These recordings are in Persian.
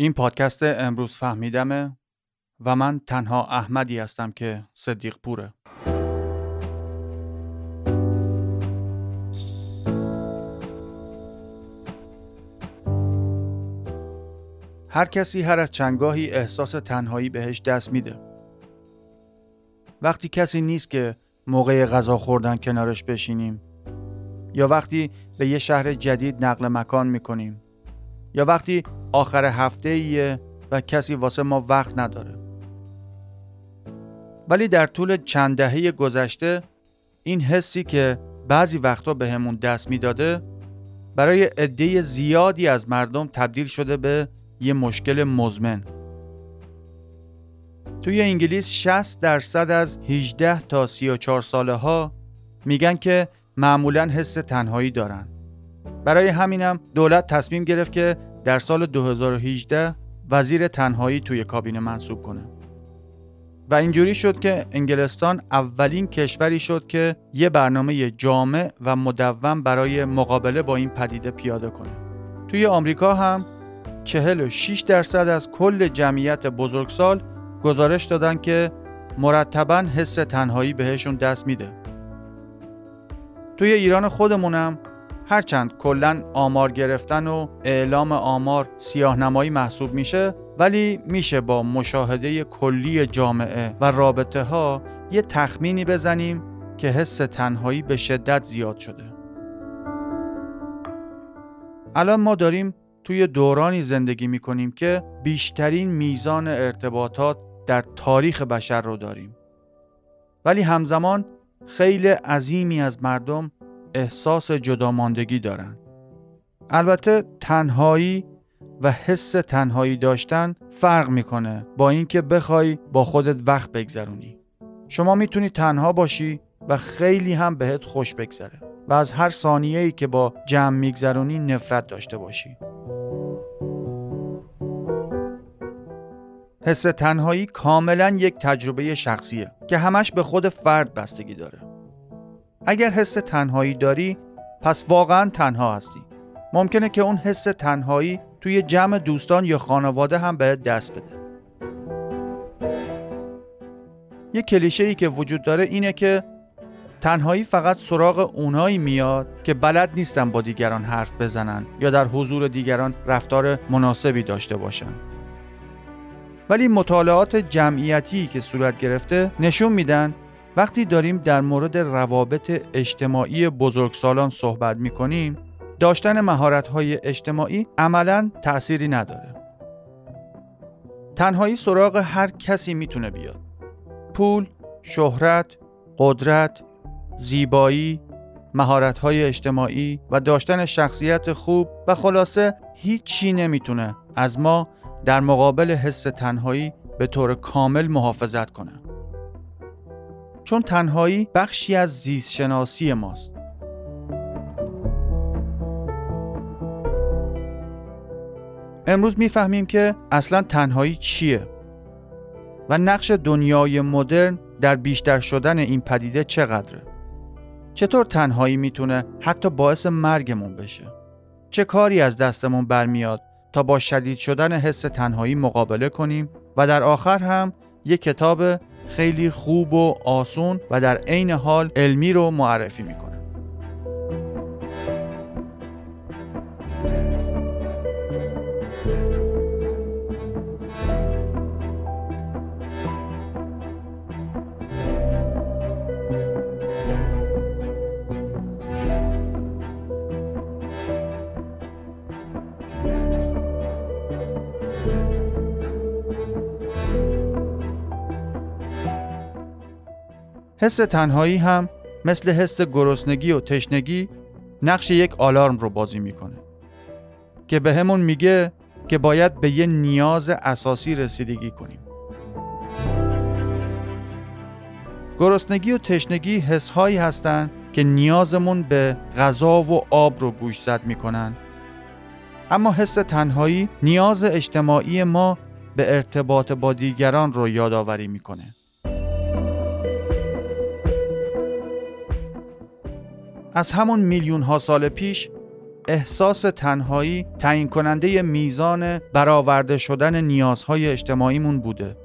این پادکست امروز فهمیدمه و من تنها احمدی هستم که صدیق پوره. هر کسی هر از چنگاهی احساس تنهایی بهش دست میده. وقتی کسی نیست که موقع غذا خوردن کنارش بشینیم یا وقتی به یه شهر جدید نقل مکان می‌کنیم یا وقتی آخر هفته ایه و کسی واسه ما وقت نداره. ولی در طول چند دهه گذشته این حسی که بعضی وقتا به همون دست می‌داده برای عده زیادی از مردم تبدیل شده به یه مشکل مزمن. توی انگلیس 60 درصد از 18 تا 34 ساله ها میگن که معمولا حس تنهایی دارن. برای همینم دولت تصمیم گرفت که در سال 2018 وزیر تنهایی توی کابینه منصوب کنه. و اینجوری شد که انگلستان اولین کشوری شد که یه برنامه جامع و مدون برای مقابله با این پدیده پیاده کنه. توی آمریکا هم 46 درصد از کل جمعیت بزرگسال گزارش دادن که مرتبا حس تنهایی بهشون دست میده. توی ایران خودمونم هرچند کلا آمار گرفتن و اعلام آمار سیاهنمایی محسوب میشه ولی میشه با مشاهده کلی جامعه و رابطه ها یه تخمینی بزنیم که حس تنهایی به شدت زیاد شده. الان ما داریم توی دورانی زندگی می‌کنیم که بیشترین میزان ارتباطات در تاریخ بشر رو داریم. ولی همزمان خیلی عظیمی از مردم احساس جداماندگی دارن. البته تنهایی و حس تنهایی داشتن فرق می‌کنه با اینکه بخوای با خودت وقت بگذرونی. شما می‌تونی تنها باشی و خیلی هم بهت خوش بگذره و از هر ثانیه ای که با جمع میگذرونی نفرت داشته باشی. حس تنهایی کاملا یک تجربه شخصیه که همش به خود فرد بستگی داره. اگر حس تنهایی داری پس واقعا تنها هستی. ممکنه که اون حس تنهایی توی جمع دوستان یا خانواده هم بهت دست بده. یه کلیشه ای که وجود داره اینه که تنهایی فقط سراغ اونایی میاد که بلد نیستن با دیگران حرف بزنن یا در حضور دیگران رفتار مناسبی داشته باشن. ولی مطالعات جمعیتی که صورت گرفته نشون میدن وقتی داریم در مورد روابط اجتماعی بزرگسالان صحبت می‌کنیم داشتن مهارت‌های اجتماعی عملا تأثیری نداره. تنهایی سراغ هر کسی می‌تونه بیاد. پول، شهرت، قدرت، زیبایی، مهارت‌های اجتماعی و داشتن شخصیت خوب و خلاصه هیچی نمی‌تونه از ما در مقابل حس تنهایی به طور کامل محافظت کنه. چون تنهایی بخشی از زیست شناسی ماست. امروز می‌فهمیم که اصلا تنهایی چیه و نقش دنیای مدرن در بیشتر شدن این پدیده چقدره؟ چطور تنهایی می‌تونه حتی باعث مرگمون بشه؟ چه کاری از دستمون برمیاد تا با شدید شدن حس تنهایی مقابله کنیم؟ و در آخر هم یک کتاب خیلی خوب و آسون و در عین حال علمی رو معرفی می‌کنه. حس تنهایی هم مثل حس گرسنگی و تشنگی نقش یک آلارم رو بازی می‌کنه. که به همون میگه که باید به یه نیاز اساسی رسیدگی کنیم. گرسنگی و تشنگی حس هایی هستن که نیازمون به غذا و آب رو گوش زد می‌کنن. اما حس تنهایی نیاز اجتماعی ما به ارتباط با دیگران رو یادآوری می‌کنه. از همون میلیون ها سال پیش احساس تنهایی تعیین کننده میزان برآورده شدن نیازهای اجتماعیمون بوده.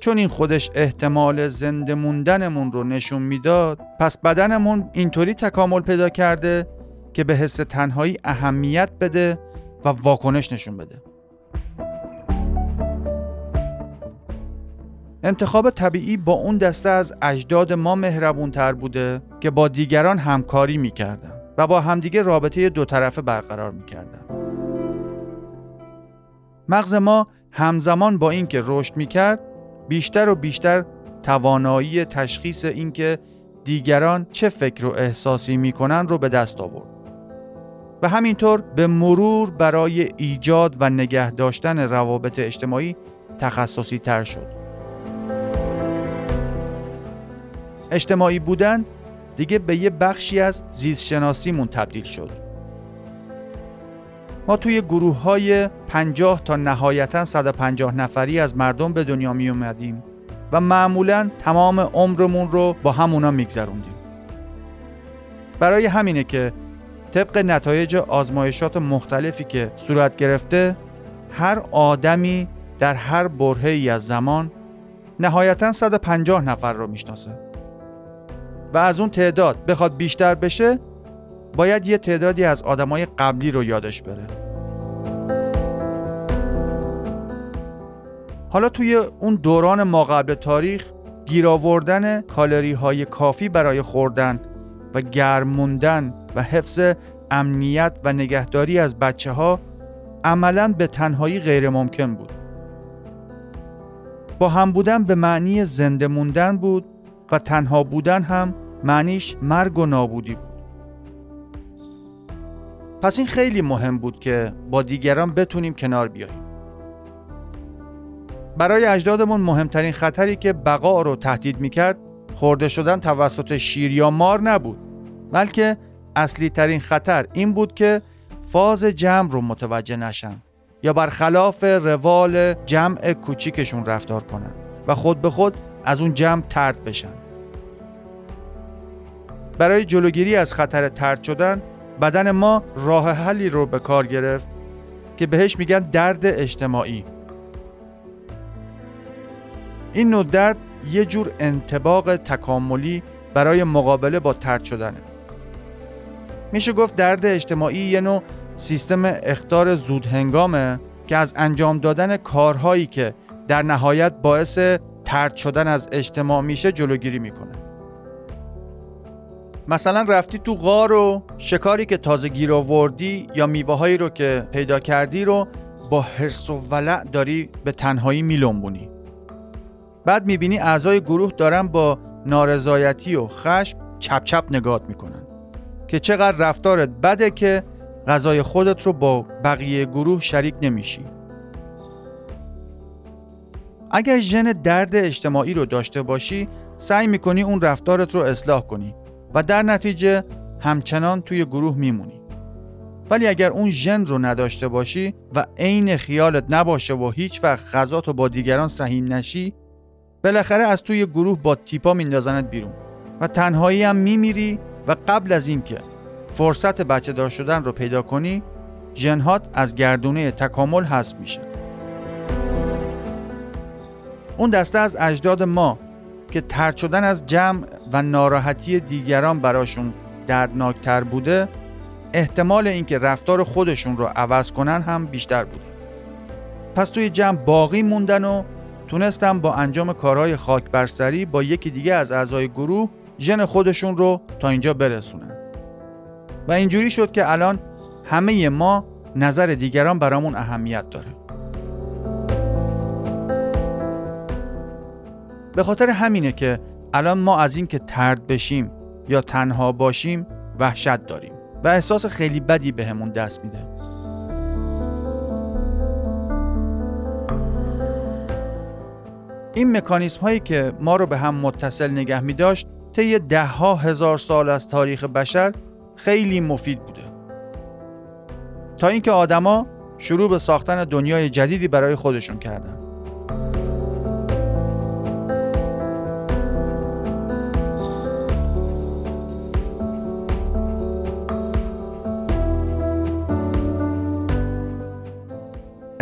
چون این خودش احتمال زنده موندنمون رو نشون می‌داد پس بدنمون اینطوری تکامل پیدا کرده که به حس تنهایی اهمیت بده و واکنش نشون بده. انتخاب طبیعی با اون دسته از اجداد ما مهربون تر بوده که با دیگران همکاری می‌کردن و با همدیگه رابطه دو طرفه برقرار می‌کردن. مغز ما همزمان با اینکه رشد می‌کرد بیشتر و بیشتر توانایی تشخیص اینکه دیگران چه فکر و احساسی می‌کنن رو به دست آورد. و همینطور به مرور برای ایجاد و نگه داشتن روابط اجتماعی تخصصی تر شد. اجتماعی بودن دیگه به یه بخشی از زیست شناسیمون تبدیل شد. ما توی گروه های 50 تا نهایتا 150 نفری از مردم به دنیا می اومدیم و معمولا تمام عمرمون رو با همونا میگذروندیم. برای همینه که طبق نتایج آزمایشات مختلفی که صورت گرفته هر آدمی در هر برهه از زمان نهایتا 150 نفر رو می‌شناسه. و از اون تعداد بخواد بیشتر بشه باید یه تعدادی از آدمای قبلی رو یادش بره. حالا توی اون دوران ما قبل تاریخ گیر آوردن کالری های کافی برای خوردن و گرم موندن و حفظ امنیت و نگهداری از بچه ها عملا به تنهایی غیر ممکن بود. با هم بودن به معنی زنده موندن بود و تنها بودن هم معنیش مرگ و نابودی بود. پس این خیلی مهم بود که با دیگران بتونیم کنار بیاییم. برای اجدادمون مهمترین خطری که بقا رو تهدید می‌کرد خورده شدن توسط شیر یا مار نبود بلکه اصلی ترین خطر این بود که فاز جمع رو متوجه نشن یا برخلاف روال جمع کوچیکشون رفتار کنن و خود به خود از اون جمع ترد بشن. برای جلوگیری از خطر ترد شدن بدن ما راه حلی رو به کار گرفت که بهش میگن درد اجتماعی. این نوع درد یه جور انتباق تکاملی برای مقابله با ترد شدنه. میشه گفت درد اجتماعی یه نوع سیستم اختار زود هنگامه که از انجام دادن کارهایی که در نهایت باعث ترد شدن از اجتماع میشه جلوگیری می‌کنه. مثلا رفتی تو غار و شکاری که تازه گیر آوردی یا میوه هایی رو که پیدا کردی رو با حرس و ولع داری به تنهایی میلنبونی. بعد می‌بینی اعضای گروه دارن با نارضایتی و خشم چپ چپ نگات می‌کنن که چقدر رفتارت بده که غذای خودت رو با بقیه گروه شریک نمیشی. اگر ژن درد اجتماعی رو داشته باشی سعی می‌کنی اون رفتارت رو اصلاح کنی. و در نتیجه همچنان توی گروه میمونی. ولی اگر اون ژن رو نداشته باشی و عین خیالت نباشه و هیچ وقت غذاتو با دیگران سهیم نشی بالاخره از توی گروه با تیپا میندازنت بیرون و تنهایی هم میمیری و قبل از اینکه فرصت بچه دار شدن رو پیدا کنی ژنهات از گردونه تکامل حذف میشه. اون دسته از اجداد ما که ترد شدن از جمع و ناراحتی دیگران براشون دردناکتر بوده احتمال اینکه رفتار خودشون رو عوض کنن هم بیشتر بوده. پس توی جمع باقی موندن و تونستن با انجام کارهای خاک برسری با یکی دیگه از اعضای گروه ژن خودشون رو تا اینجا برسونن. و اینجوری شد که الان همه ما نظر دیگران برامون اهمیت داره. به خاطر همینه که الان ما از اینکه ترد بشیم یا تنها باشیم وحشت داریم و احساس خیلی بدی بهمون به دست میده. این مکانیسم هایی که ما رو به هم متصل نگه می داشت طی ده ها هزار سال از تاریخ بشر خیلی مفید بوده. تا اینکه آدما شروع به ساختن دنیای جدیدی برای خودشون کردن.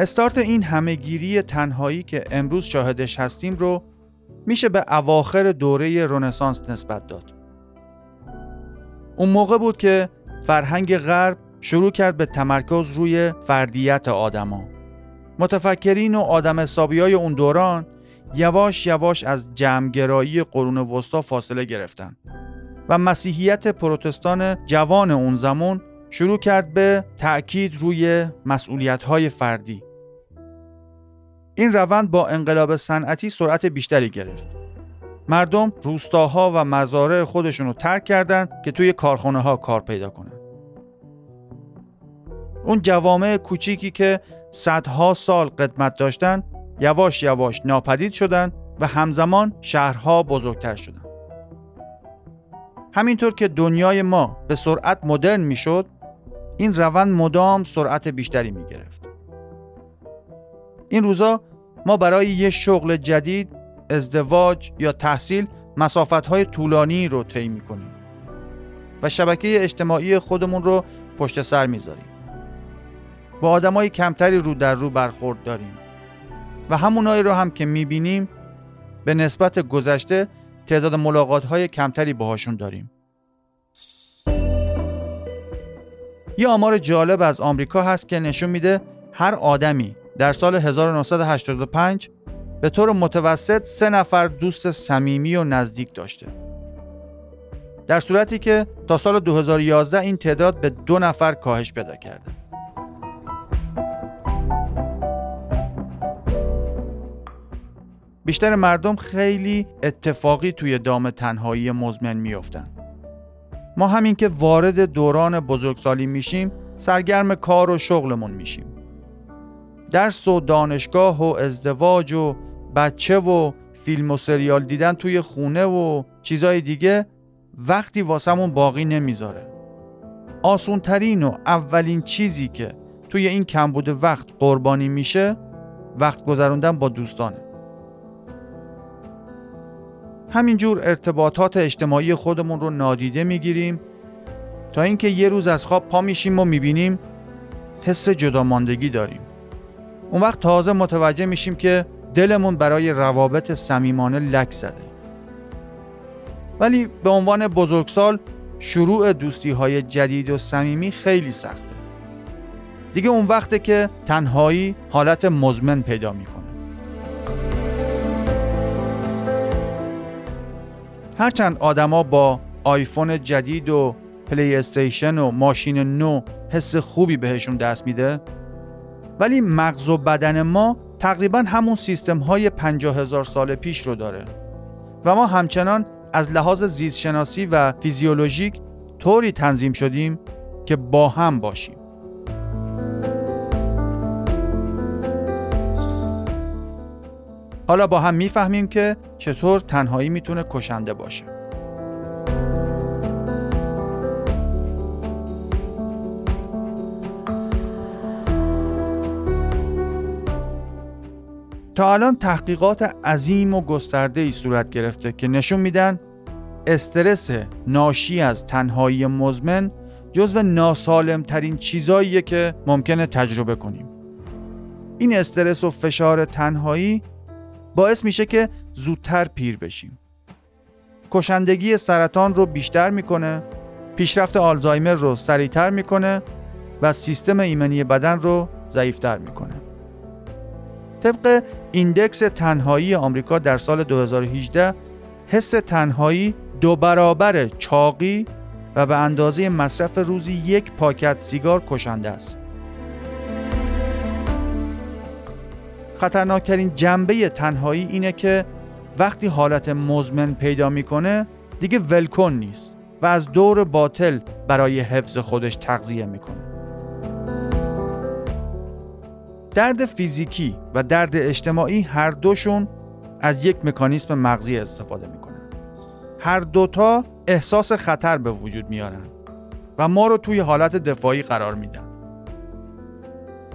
استارت این همهگیری تنهایی که امروز شاهدش هستیم رو میشه به اواخر دوره رونسانس نسبت داد. اون موقع بود که فرهنگ غرب شروع کرد به تمرکز روی فردیت آدما. متفکرین و آدم حسابی های اون دوران یواش یواش از جمعگرایی قرون وسطا فاصله گرفتن و مسیحیت پروتستان جوان اون زمان شروع کرد به تأکید روی مسئولیت های فردی این روند با انقلاب صنعتی سرعت بیشتری گرفت مردم روستاها و مزارع خودشون رو ترک کردند که توی کارخانه ها کار پیدا کنند. اون جوامع کوچیکی که صدها سال قدمت داشتن یواش یواش ناپدید شدن و همزمان شهرها بزرگتر شدن. همینطور که دنیای ما به سرعت مدرن می‌شد، این روند مدام سرعت بیشتری می گرفت. این روزا ما برای یه شغل جدید، ازدواج یا تحصیل مسافت های طولانی رو طی می کنیم و شبکه اجتماعی خودمون رو پشت سر می‌ذاریم. با آدمای کمتری رو در رو برخورد داریم و همونایی رو هم که می‌بینیم به نسبت گذشته تعداد ملاقات های کمتری باهاشون داریم. یه آمار جالب از آمریکا هست که نشون میده هر آدمی در سال 1985 به طور متوسط سه نفر دوست صمیمی و نزدیک داشته. در صورتی که تا سال 2011 این تعداد به دو نفر کاهش پیدا کرده. بیشتر مردم خیلی اتفاقی توی دام تنهایی مزمن میافتن. ما همین که وارد دوران بزرگسالی میشیم سرگرم کار و شغلمون میشیم. درس و دانشگاه و ازدواج و بچه و فیلم و سریال دیدن توی خونه و چیزای دیگه وقتی واسمون باقی نمی‌ذاره. آسونترین و اولین چیزی که توی این کمبود وقت قربانی میشه وقت گذروندن با دوستانه. همینجور ارتباطات اجتماعی خودمون رو نادیده می‌گیریم تا اینکه یه روز از خواب پا میشیم و می‌بینیم حس جداماندگی داریم اون وقت تازه متوجه میشیم که دلمون برای روابط صمیمانه لک زده. ولی به عنوان بزرگسال شروع دوستی های جدید و صمیمی خیلی سخته. دیگه اون وقته که تنهایی حالت مزمن پیدا می‌کنه. هرچند آدما با آیفون جدید و پلی استیشن و ماشین نو حس خوبی بهشون دست میده ولی مغز و بدن ما تقریبا همون سیستم های پنجاه هزار سال پیش رو داره. و ما همچنان از لحاظ زیستشناسی و فیزیولوژیک طوری تنظیم شدیم که با هم باشیم. حالا با هم می‌فهمیم که چطور تنهایی می‌تونه کشنده باشه. تا الان تحقیقات عظیم و گسترده ای صورت گرفته که نشون میدن استرس ناشی از تنهایی مزمن جزو ناسالم ترین چیزاییه که ممکنه تجربه کنیم. این استرس و فشار تنهایی باعث میشه که زودتر پیر بشیم. کشندگی سرطان رو بیشتر می‌کنه، پیشرفت آلزایمر رو سریعتر می‌کنه و سیستم ایمنی بدن رو ضعیفتر می‌کنه. طبق ایندکس تنهایی آمریکا در سال 2018 حس تنهایی دو برابر چاقی و به اندازه مصرف روزی یک پاکت سیگار کشنده است. خطرناکترین جنبه تنهایی اینه که وقتی حالت مزمن پیدا می‌کنه دیگه ولکن نیست و از دور باطل برای حفظ خودش تغذیه می‌کنه درد فیزیکی و درد اجتماعی هر دوشون از یک مکانیسم مغزی استفاده می‌کنن. هر دوتا احساس خطر به وجود میارن و ما رو توی حالت دفاعی قرار میدن.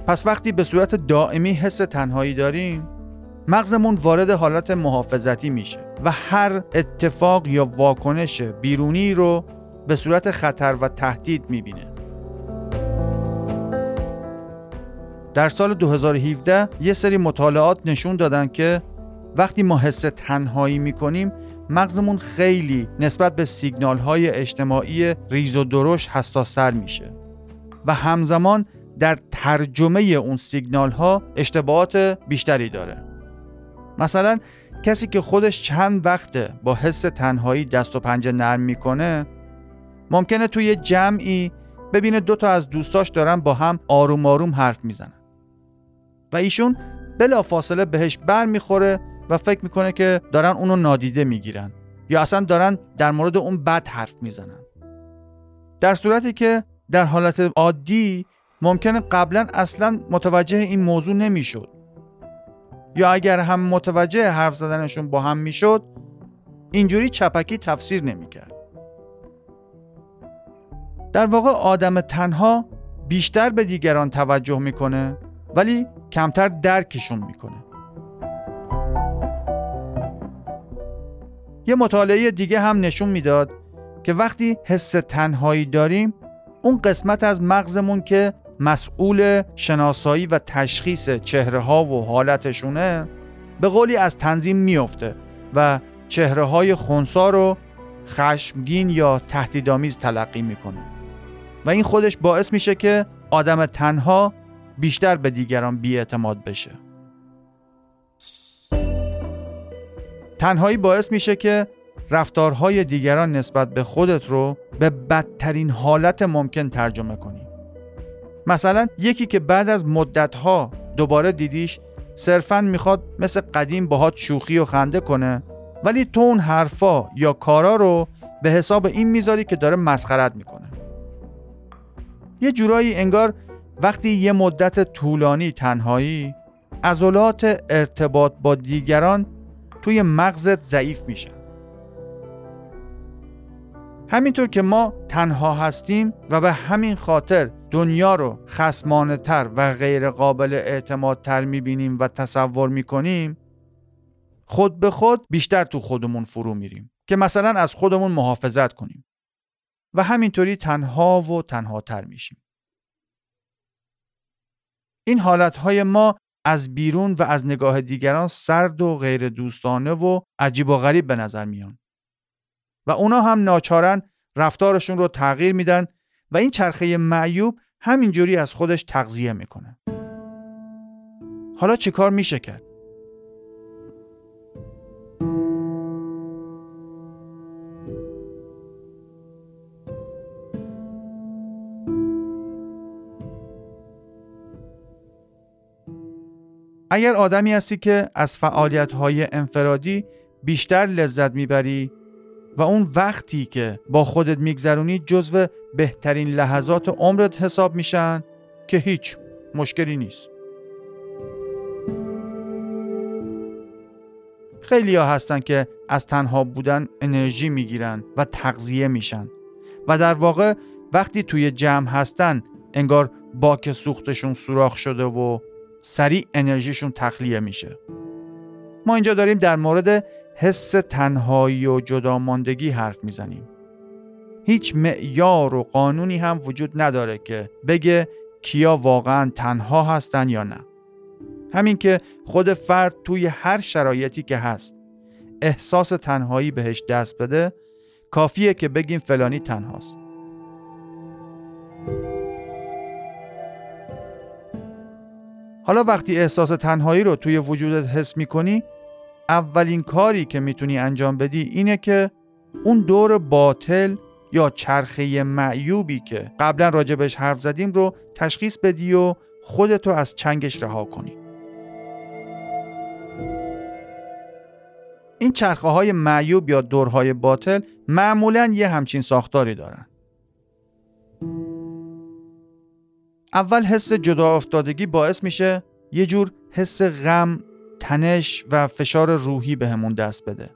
پس وقتی به صورت دائمی حس تنهایی داریم مغزمون وارد حالت محافظتی میشه و هر اتفاق یا واکنش بیرونی رو به صورت خطر و تهدید می‌بینه. در سال 2017 یه سری مطالعات نشون دادن که وقتی ما حس تنهایی می‌کنیم مغزمون خیلی نسبت به سیگنال های اجتماعی ریز و درشت حساستر میشه و همزمان در ترجمه اون سیگنال ها اشتباهات بیشتری داره. مثلا کسی که خودش چند وقته با حس تنهایی دست و پنجه نرم می‌کنه ممکنه توی جمعی ببینه دو تا از دوستاش دارن با هم آروم آروم حرف می‌زنن. و ایشون بلا فاصله بهش بر می‌خوره و فکر می‌کنه که دارن اونو نادیده می‌گیرن یا اصلا دارن در مورد اون بد حرف می‌زنن. در صورتی که در حالت عادی ممکنه قبلا اصلا متوجه این موضوع نمی‌شد. یا اگر هم متوجه حرف زدنشون با هم می‌شد اینجوری چپکی تفسیر نمی‌کرد. در واقع آدم تنها بیشتر به دیگران توجه می‌کنه ولی کمتر درکشون می‌کنه. یه مطالعه دیگه هم نشون می‌داد که وقتی حس تنهایی داریم اون قسمت از مغزمون که مسئول شناسایی و تشخیص چهره ها و حالتشونه به قولی از تنظیم میافته و چهره های خونسا رو خشمگین یا تهدیدآمیز تلقی می‌کنه. و این خودش باعث میشه که آدم تنها بیشتر به دیگران بیاعتماد بشه. تنهایی باعث میشه که رفتارهای دیگران نسبت به خودت رو به بدترین حالت ممکن ترجمه کنی. مثلا یکی که بعد از مدتها دوباره دیدیش صرفا می‌خواد مثل قدیم باهات شوخی و خنده کنه ولی تو اون حرفا یا کارا رو به حساب این می‌ذاری که داره مسخرت می‌کنه. یه جورایی انگار وقتی یه مدت طولانی تنهایی عضلات ارتباط با دیگران توی مغزت ضعیف میشن. همینطور که ما تنها هستیم و به همین خاطر دنیا رو خسمانه تر و غیر قابل اعتماد تر می‌بینیم و تصور می‌کنیم خود به خود بیشتر تو خودمون فرو میریم که مثلا از خودمون محافظت کنیم. و همینطوری تنها و تنها تر میشیم. این حالتهای ما از بیرون و از نگاه دیگران سرد و غیر دوستانه و عجیب و غریب به نظر میان. و اونا هم ناچارن رفتارشون رو تغییر میدن و این چرخه معیوب همینجوری از خودش تغذیه می‌کنه. حالا چیکار میشه کرد؟ اگر آدمی هستی که از فعالیت های انفرادی بیشتر لذت می‌بری و اون وقتی که با خودت میگذرونی جزو بهترین لحظات عمرت حساب میشن که هیچ مشکلی نیست. خیلی ها هستن که از تنها بودن انرژی می‌گیرن و تغذیه میشن و در واقع وقتی توی جمع هستن انگار باک سوختشون سوراخ شده و سریع انرژیشون تخلیه میشه. ما اینجا داریم در مورد حس تنهایی و جداماندگی حرف می‌زنیم. هیچ معیار و قانونی هم وجود نداره که بگه کیا واقعا تنها هستن یا نه. همین که خود فرد توی هر شرایطی که هست احساس تنهایی بهش دست بده کافیه که بگیم فلانی تنهاست. حالا وقتی احساس تنهایی رو توی وجودت حس می‌کنی اولین کاری که می‌تونی انجام بدی اینه که اون دور باطل یا چرخه معیوبی که قبلا راجبش حرف زدیم رو تشخیص بدی و خودتو از چنگش رها کنی. این چرخه های معیوب یا دورهای باطل معمولا یه همچین ساختاری دارن. اول حس جدا افتادگی باعث میشه یه جور حس غم، تنش و فشار روحی بهمون به دست بده.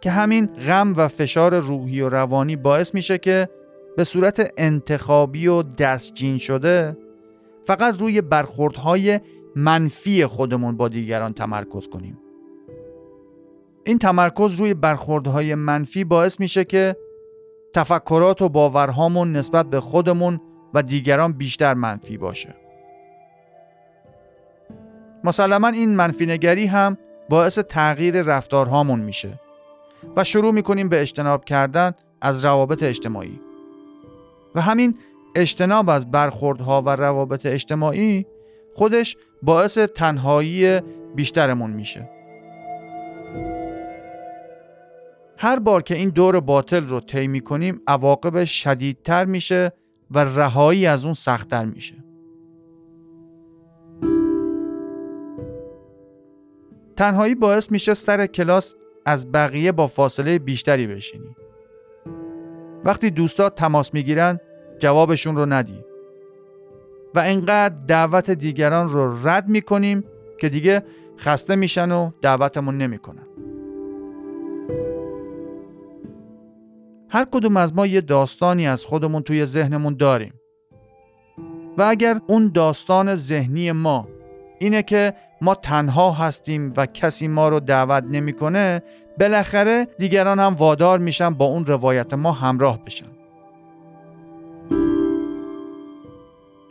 که همین غم و فشار روحی و روانی باعث میشه که به صورت انتخابی و دستجین شده فقط روی برخوردهای منفی خودمون با دیگران تمرکز کنیم. این تمرکز روی برخوردهای منفی باعث میشه که تفکرات و باورهامون نسبت به خودمون و دیگران بیشتر منفی باشه. مسلما این منفی هم باعث تغییر رفتارهامون میشه و شروع می‌کنیم به اجتناب کردن از روابط اجتماعی. و همین اجتناب از برخوردها و روابط اجتماعی خودش باعث تنهایی بیشترمون میشه. هر بار که این دور باطل رو طی می‌کنیم عواقبش شدیدتر میشه و رهایی از اون سختتر میشه. تنهایی باعث میشه سر کلاس از بقیه با فاصله بیشتری بشینی. وقتی دوستات تماس می‌گیرن جوابشون رو ندی. و اینقدر دعوت دیگران رو رد می‌کنیم که دیگه خسته میشن و دعوتمون نمی‌کنن. هر کدوم از ما یه داستانی از خودمون توی ذهنمون داریم. و اگر اون داستان ذهنی ما اینه که ما تنها هستیم و کسی ما رو دعوت نمی‌کنه بالاخره دیگران هم وادار میشن با اون روایت ما همراه بشن.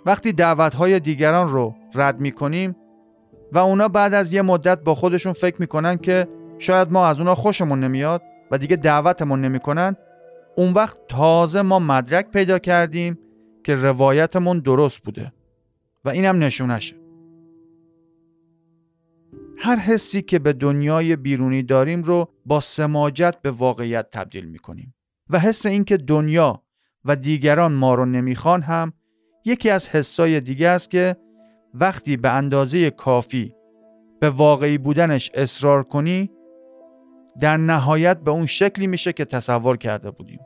وقتی دعوت های دیگران رو رد می‌کنیم و اونا بعد از یه مدت با خودشون فکر می‌کنن که شاید ما از اونا خوشمون نمیاد و دیگه دعوتمون نمی‌کنن اون وقت تازه ما مدرک پیدا کردیم که روایتمون درست بوده و اینم نشونشه هر حسی که به دنیای بیرونی داریم رو با سماجت به واقعیت تبدیل می‌کنیم و حس اینکه دنیا و دیگران ما رو نمی‌خوان هم یکی از حسای دیگه است که وقتی به اندازه کافی به واقعی بودنش اصرار کنی در نهایت به اون شکلی میشه که تصور کرده بودیم.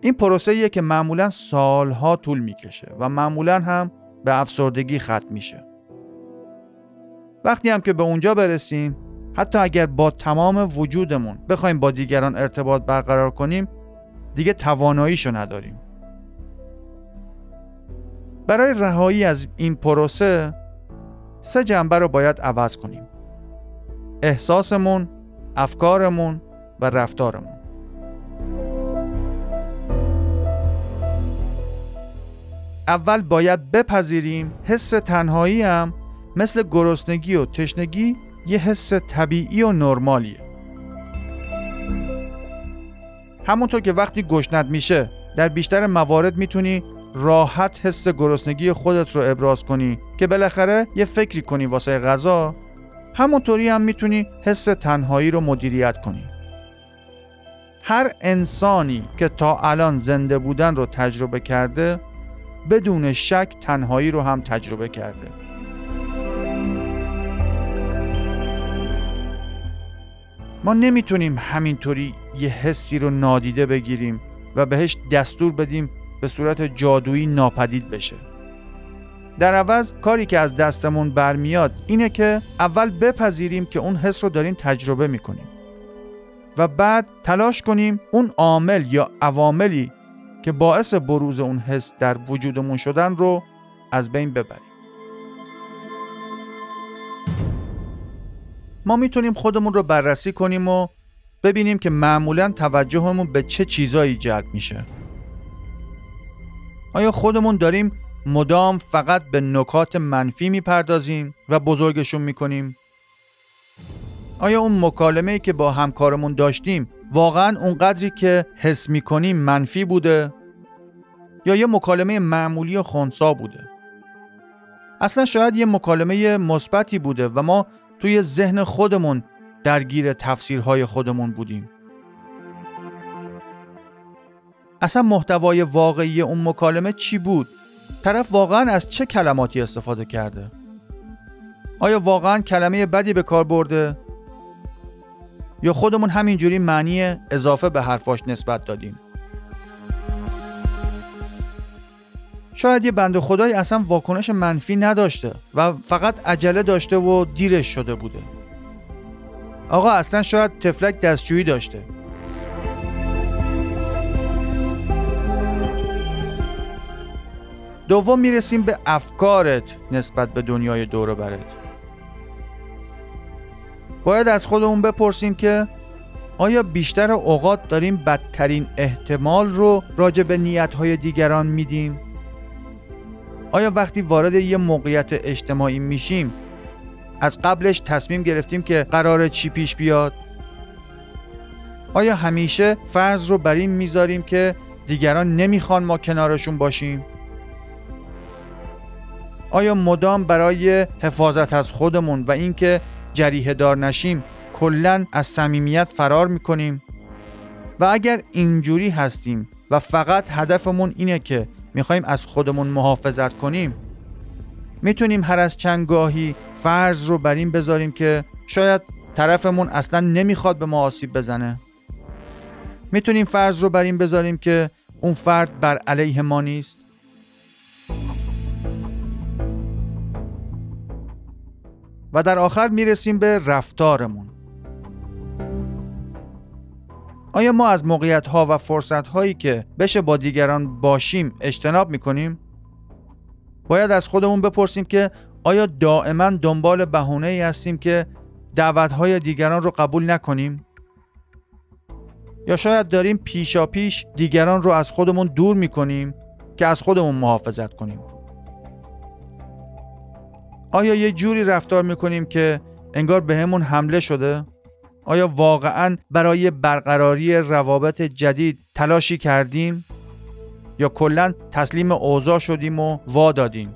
این پروسه که معمولا سالها طول می‌کشه و معمولا هم به افسردگی ختم میشه. وقتی هم که به اونجا برسیم حتی اگر با تمام وجودمون بخوایم با دیگران ارتباط برقرار کنیم دیگه تواناییشو نداریم. برای رهایی از این پروسه سه جنبه رو باید عوض کنیم. احساسمون، افکارمون رفتارمون. اول باید بپذیریم حس تنهایی هم مثل گرسنگی و تشنگی یه حس طبیعی و نرمالیه. همونطور که وقتی گشنت میشه در بیشتر موارد می‌تونی راحت حس گرسنگی خودت رو ابراز کنی که بالاخره یه فکری کنی واسه غذا. همونطوری هم می‌تونی حس تنهایی رو مدیریت کنی. هر انسانی که تا الان زنده بودن رو تجربه کرده بدون شک تنهایی رو هم تجربه کرده. ما نمی‌تونیم همینطوری یه حسی رو نادیده بگیریم و بهش دستور بدیم به صورت جادویی ناپدید بشه. در عوض کاری که از دستمون برمیاد اینه که اول بپذیریم که اون حس رو داریم تجربه می‌کنیم. و بعد تلاش کنیم اون عامل یا عواملی که باعث بروز اون حس در وجودمون شدن رو از بین ببریم ما می‌تونیم خودمون رو بررسی کنیم و ببینیم که معمولا توجهمون به چه چیزایی جلب میشه آیا خودمون داریم مدام فقط به نکات منفی می‌پردازیم و بزرگشون می‌کنیم؟ آیا اون مکالمه که با همکارمون داشتیم واقعا اونقدری که حس می‌کنیم منفی بوده؟ یا یه مکالمه معمولی و خونسا بوده؟ اصلا شاید یه مکالمه مثبتی بوده و ما توی ذهن خودمون درگیر تفسیرهای خودمون بودیم اصلا محتوای واقعی اون مکالمه چی بود؟ طرف واقعا از چه کلماتی استفاده کرده؟ آیا واقعا کلمه بدی به کار برده؟ یا خودمون همینجوری معنی اضافه به حرفاش نسبت دادیم؟ شاید یه بند خدایی اصلا واکنش منفی نداشته و فقط عجله داشته و دیرش شده بوده. آقا اصلا شاید تفلک دستشویی داشته. دوم می‌رسیم به افکارت نسبت به دنیای دور برت. باید از خودمون بپرسیم که آیا بیشتر اوقات داریم بدترین احتمال رو راجع به نیتهای دیگران میدیم؟ آیا وقتی وارد یه موقعیت اجتماعی میشیم از قبلش تصمیم گرفتیم که قرار چی پیش بیاد؟ آیا همیشه فرض رو بر این می‌ذاریم که دیگران نمی‌خوان ما کنارشون باشیم؟ آیا مدام برای حفاظت از خودمون و اینکه جریه دار نشیم کلا از صمیمیت فرار می‌کنیم. و اگر اینجوری هستیم و فقط هدفمون اینه که می‌خوایم از خودمون محافظت کنیم می‌تونیم هر از چند گاهی فرض رو بر این بذاریم که شاید طرفمون اصلا نمی‌خواد به ما آسیب بزنه. می‌تونیم فرض رو بر این بذاریم که اون فرد بر علیه ما نیست. و در آخر می‌رسیم به رفتارمون آیا ما از موقعیت ها و فرصت هایی که بشه با دیگران باشیم اجتناب می‌کنیم؟ باید از خودمون بپرسیم که آیا دائما دنبال بهونه ای هستیم که دعوت های دیگران رو قبول نکنیم؟ یا شاید داریم پیشا پیش دیگران رو از خودمون دور می‌کنیم که از خودمون محافظت کنیم؟ آیا یه جوری رفتار می‌کنیم که انگار بهمون به حمله شده؟ آیا واقعا برای برقراری روابط جدید تلاشی کردیم؟ یا کلا تسلیم اوضاع شدیم و وا دادیم؟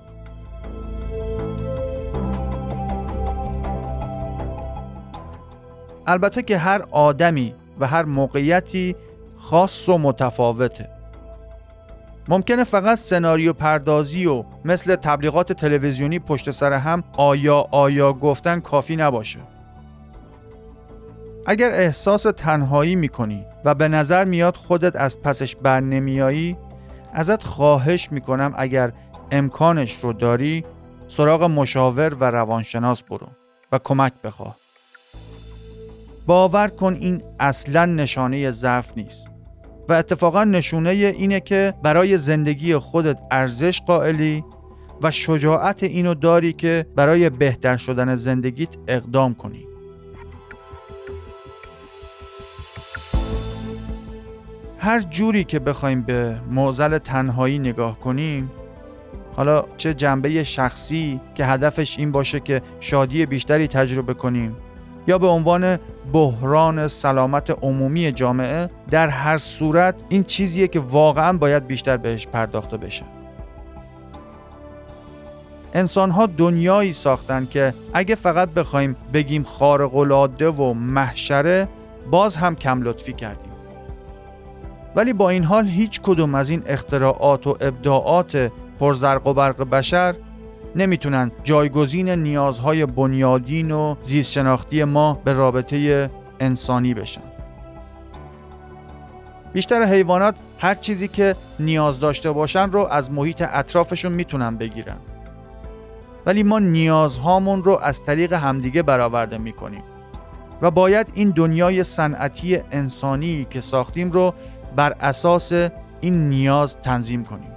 البته که هر آدمی و هر موقعیتی خاص و متفاوته ممکنه فقط سناریو پردازی و مثل تبلیغات تلویزیونی پشت سر هم آیا آیا گفتن کافی نباشه. اگر احساس تنهایی می‌کنی و به نظر میاد خودت از پسش بر نمیایی ازت خواهش می‌کنم اگر امکانش رو داری سراغ مشاور و روانشناس برو و کمک بخواه. باور کن این اصلا نشانه ضعف نیست. و اتفاقا نشونه اینه که برای زندگی خودت ارزش قائلی و شجاعت اینو داری که برای بهتر شدن زندگیت اقدام کنی. هر جوری که بخوایم به موزل تنهایی نگاه کنیم حالا چه جنبه شخصی که هدفش این باشه که شادی بیشتری تجربه کنیم یا به عنوان بحران سلامت عمومی جامعه در هر صورت این چیزیه که واقعا باید بیشتر بهش پرداخته بشه. انسان ها دنیایی ساختن که اگه فقط بخوایم بگیم خارق العاده و محشره باز هم کم لطفی کردیم. ولی با این حال هیچ کدوم از این اختراعات و ابداعات پرزرق و برق بشر نمی‌تونن جایگزین نیازهای بنیادین و زیست شناختی ما به رابطه انسانی بشن. بیشتر حیوانات هر چیزی که نیاز داشته باشن رو از محیط اطرافشون می‌تونن بگیرن. ولی ما نیازهامون رو از طریق همدیگه برآورده می‌کنیم و باید این دنیای صنعتی انسانی که ساختیم رو بر اساس این نیاز تنظیم کنیم.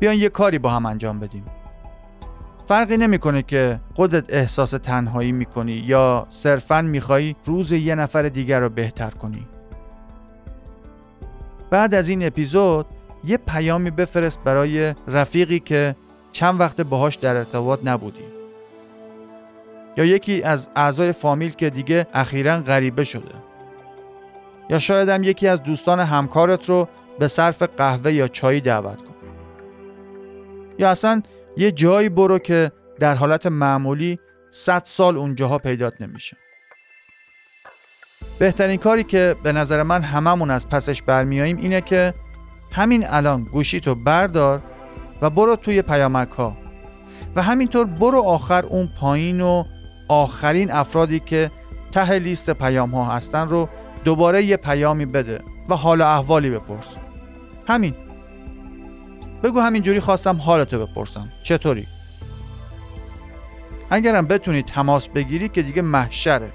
بیاین یه کاری با هم انجام بدیم. فرقی نمی‌کنه که خودت احساس تنهایی می‌کنی یا صرفا میخوایی روز یه نفر دیگر رو بهتر کنی. بعد از این اپیزود یه پیامی بفرست برای رفیقی که چند وقت باهاش در ارتباط نبودی. یا یکی از اعضای فامیل که دیگه اخیرا غریبه شده. یا شاید هم یکی از دوستان همکارت رو به صرف قهوه یا چای دعوت یا اصلا یه جایی برو که در حالت معمولی 100 سال اونجاها پیدات نمیشه. بهترین کاری که به نظر من هممون از پسش برمیاییم اینه که همین الان گوشیتو بردار و برو توی پیامک ها. و همینطور برو آخر اون پایین و آخرین افرادی که ته لیست پیام ها هستن رو دوباره یه پیامی بده و حال احوالی بپرس. همین. بگو همینجوری خواستم حالتو بپرسم. چطوری؟ اگرم بتونی تماس بگیری که دیگه محشره.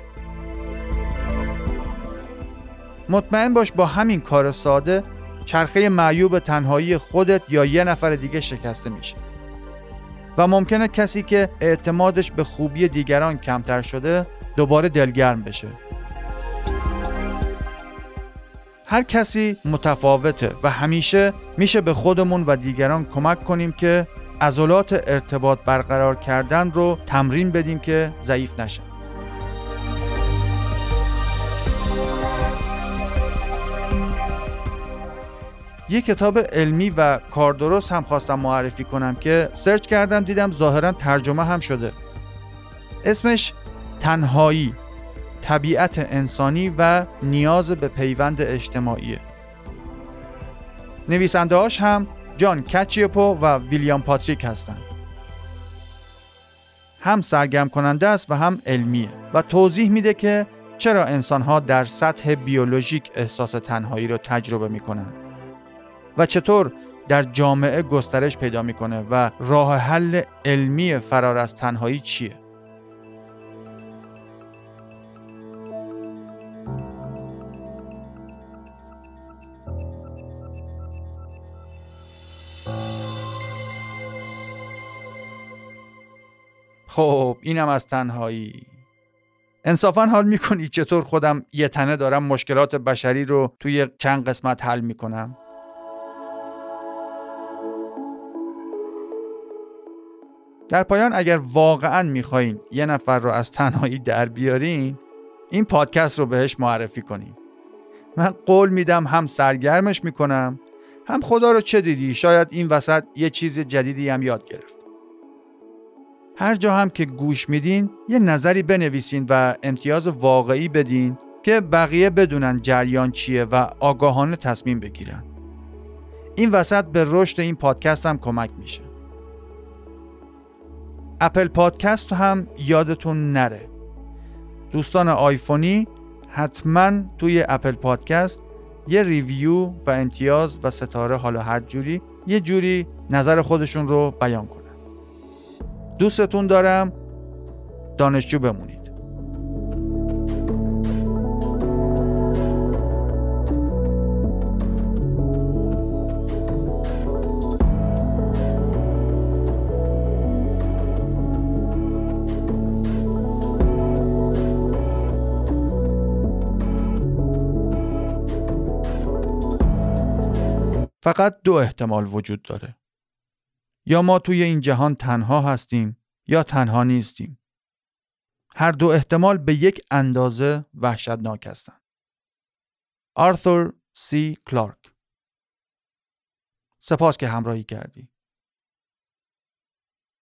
مطمئن باش با همین کار ساده چرخه معیوب تنهایی خودت یا یه نفر دیگه شکسته میشه. و ممکنه کسی که اعتمادش به خوبی دیگران کمتر شده دوباره دلگرم بشه. هر کسی متفاوته و همیشه میشه به خودمون و دیگران کمک کنیم که عضلات ارتباط برقرار کردن رو تمرین بدیم که ضعیف نشن. یه کتاب علمی و کاردرست هم خواستم معرفی کنم که سرچ کردم دیدم ظاهرا ترجمه هم شده. اسمش تنهایی. طبیعت انسانی و نیاز به پیوند اجتماعی نویسنده هم جان کچیپو و ویلیام پاتریک هستند. هم سرگرم کننده است و هم علمیه و توضیح میده که چرا انسان ها در سطح بیولوژیک احساس تنهایی رو تجربه می‌کنن و چطور در جامعه گسترش پیدا می‌کنه و راه حل علمی فرار از تنهایی چیه. خب اینم از تنهایی. انصافا حال می‌کنی چطور خودم یه تنه دارم مشکلات بشری رو توی چند قسمت حل می‌کنم؟ در پایان اگر واقعا می‌خواین یه نفر رو از تنهایی در بیارین این پادکست رو بهش معرفی کنین. من قول میدم هم سرگرمش می‌کنم هم خدا رو چه دیدی؟ شاید این وسط یه چیز جدیدی هم یاد گرفت. هر جا هم که گوش میدین یه نظری بنویسین و امتیاز واقعی بدین که بقیه بدونن جریان چیه و آگاهانه تصمیم بگیرن. این وسط به رشد این پادکست هم کمک میشه. اپل پادکست هم یادتون نره. دوستان آیفونی حتما توی اپل پادکست یه ریویو و امتیاز و ستاره حالا هر جوری یه جوری نظر خودشون رو بیان کنن. دوستتون دارم دانشجو بمونید فقط دو احتمال وجود داره. یا ما توی این جهان تنها هستیم یا تنها نیستیم. هر دو احتمال به یک اندازه وحشتناک هستند. آرثور سی کلارک سپاس که همراهی کردی.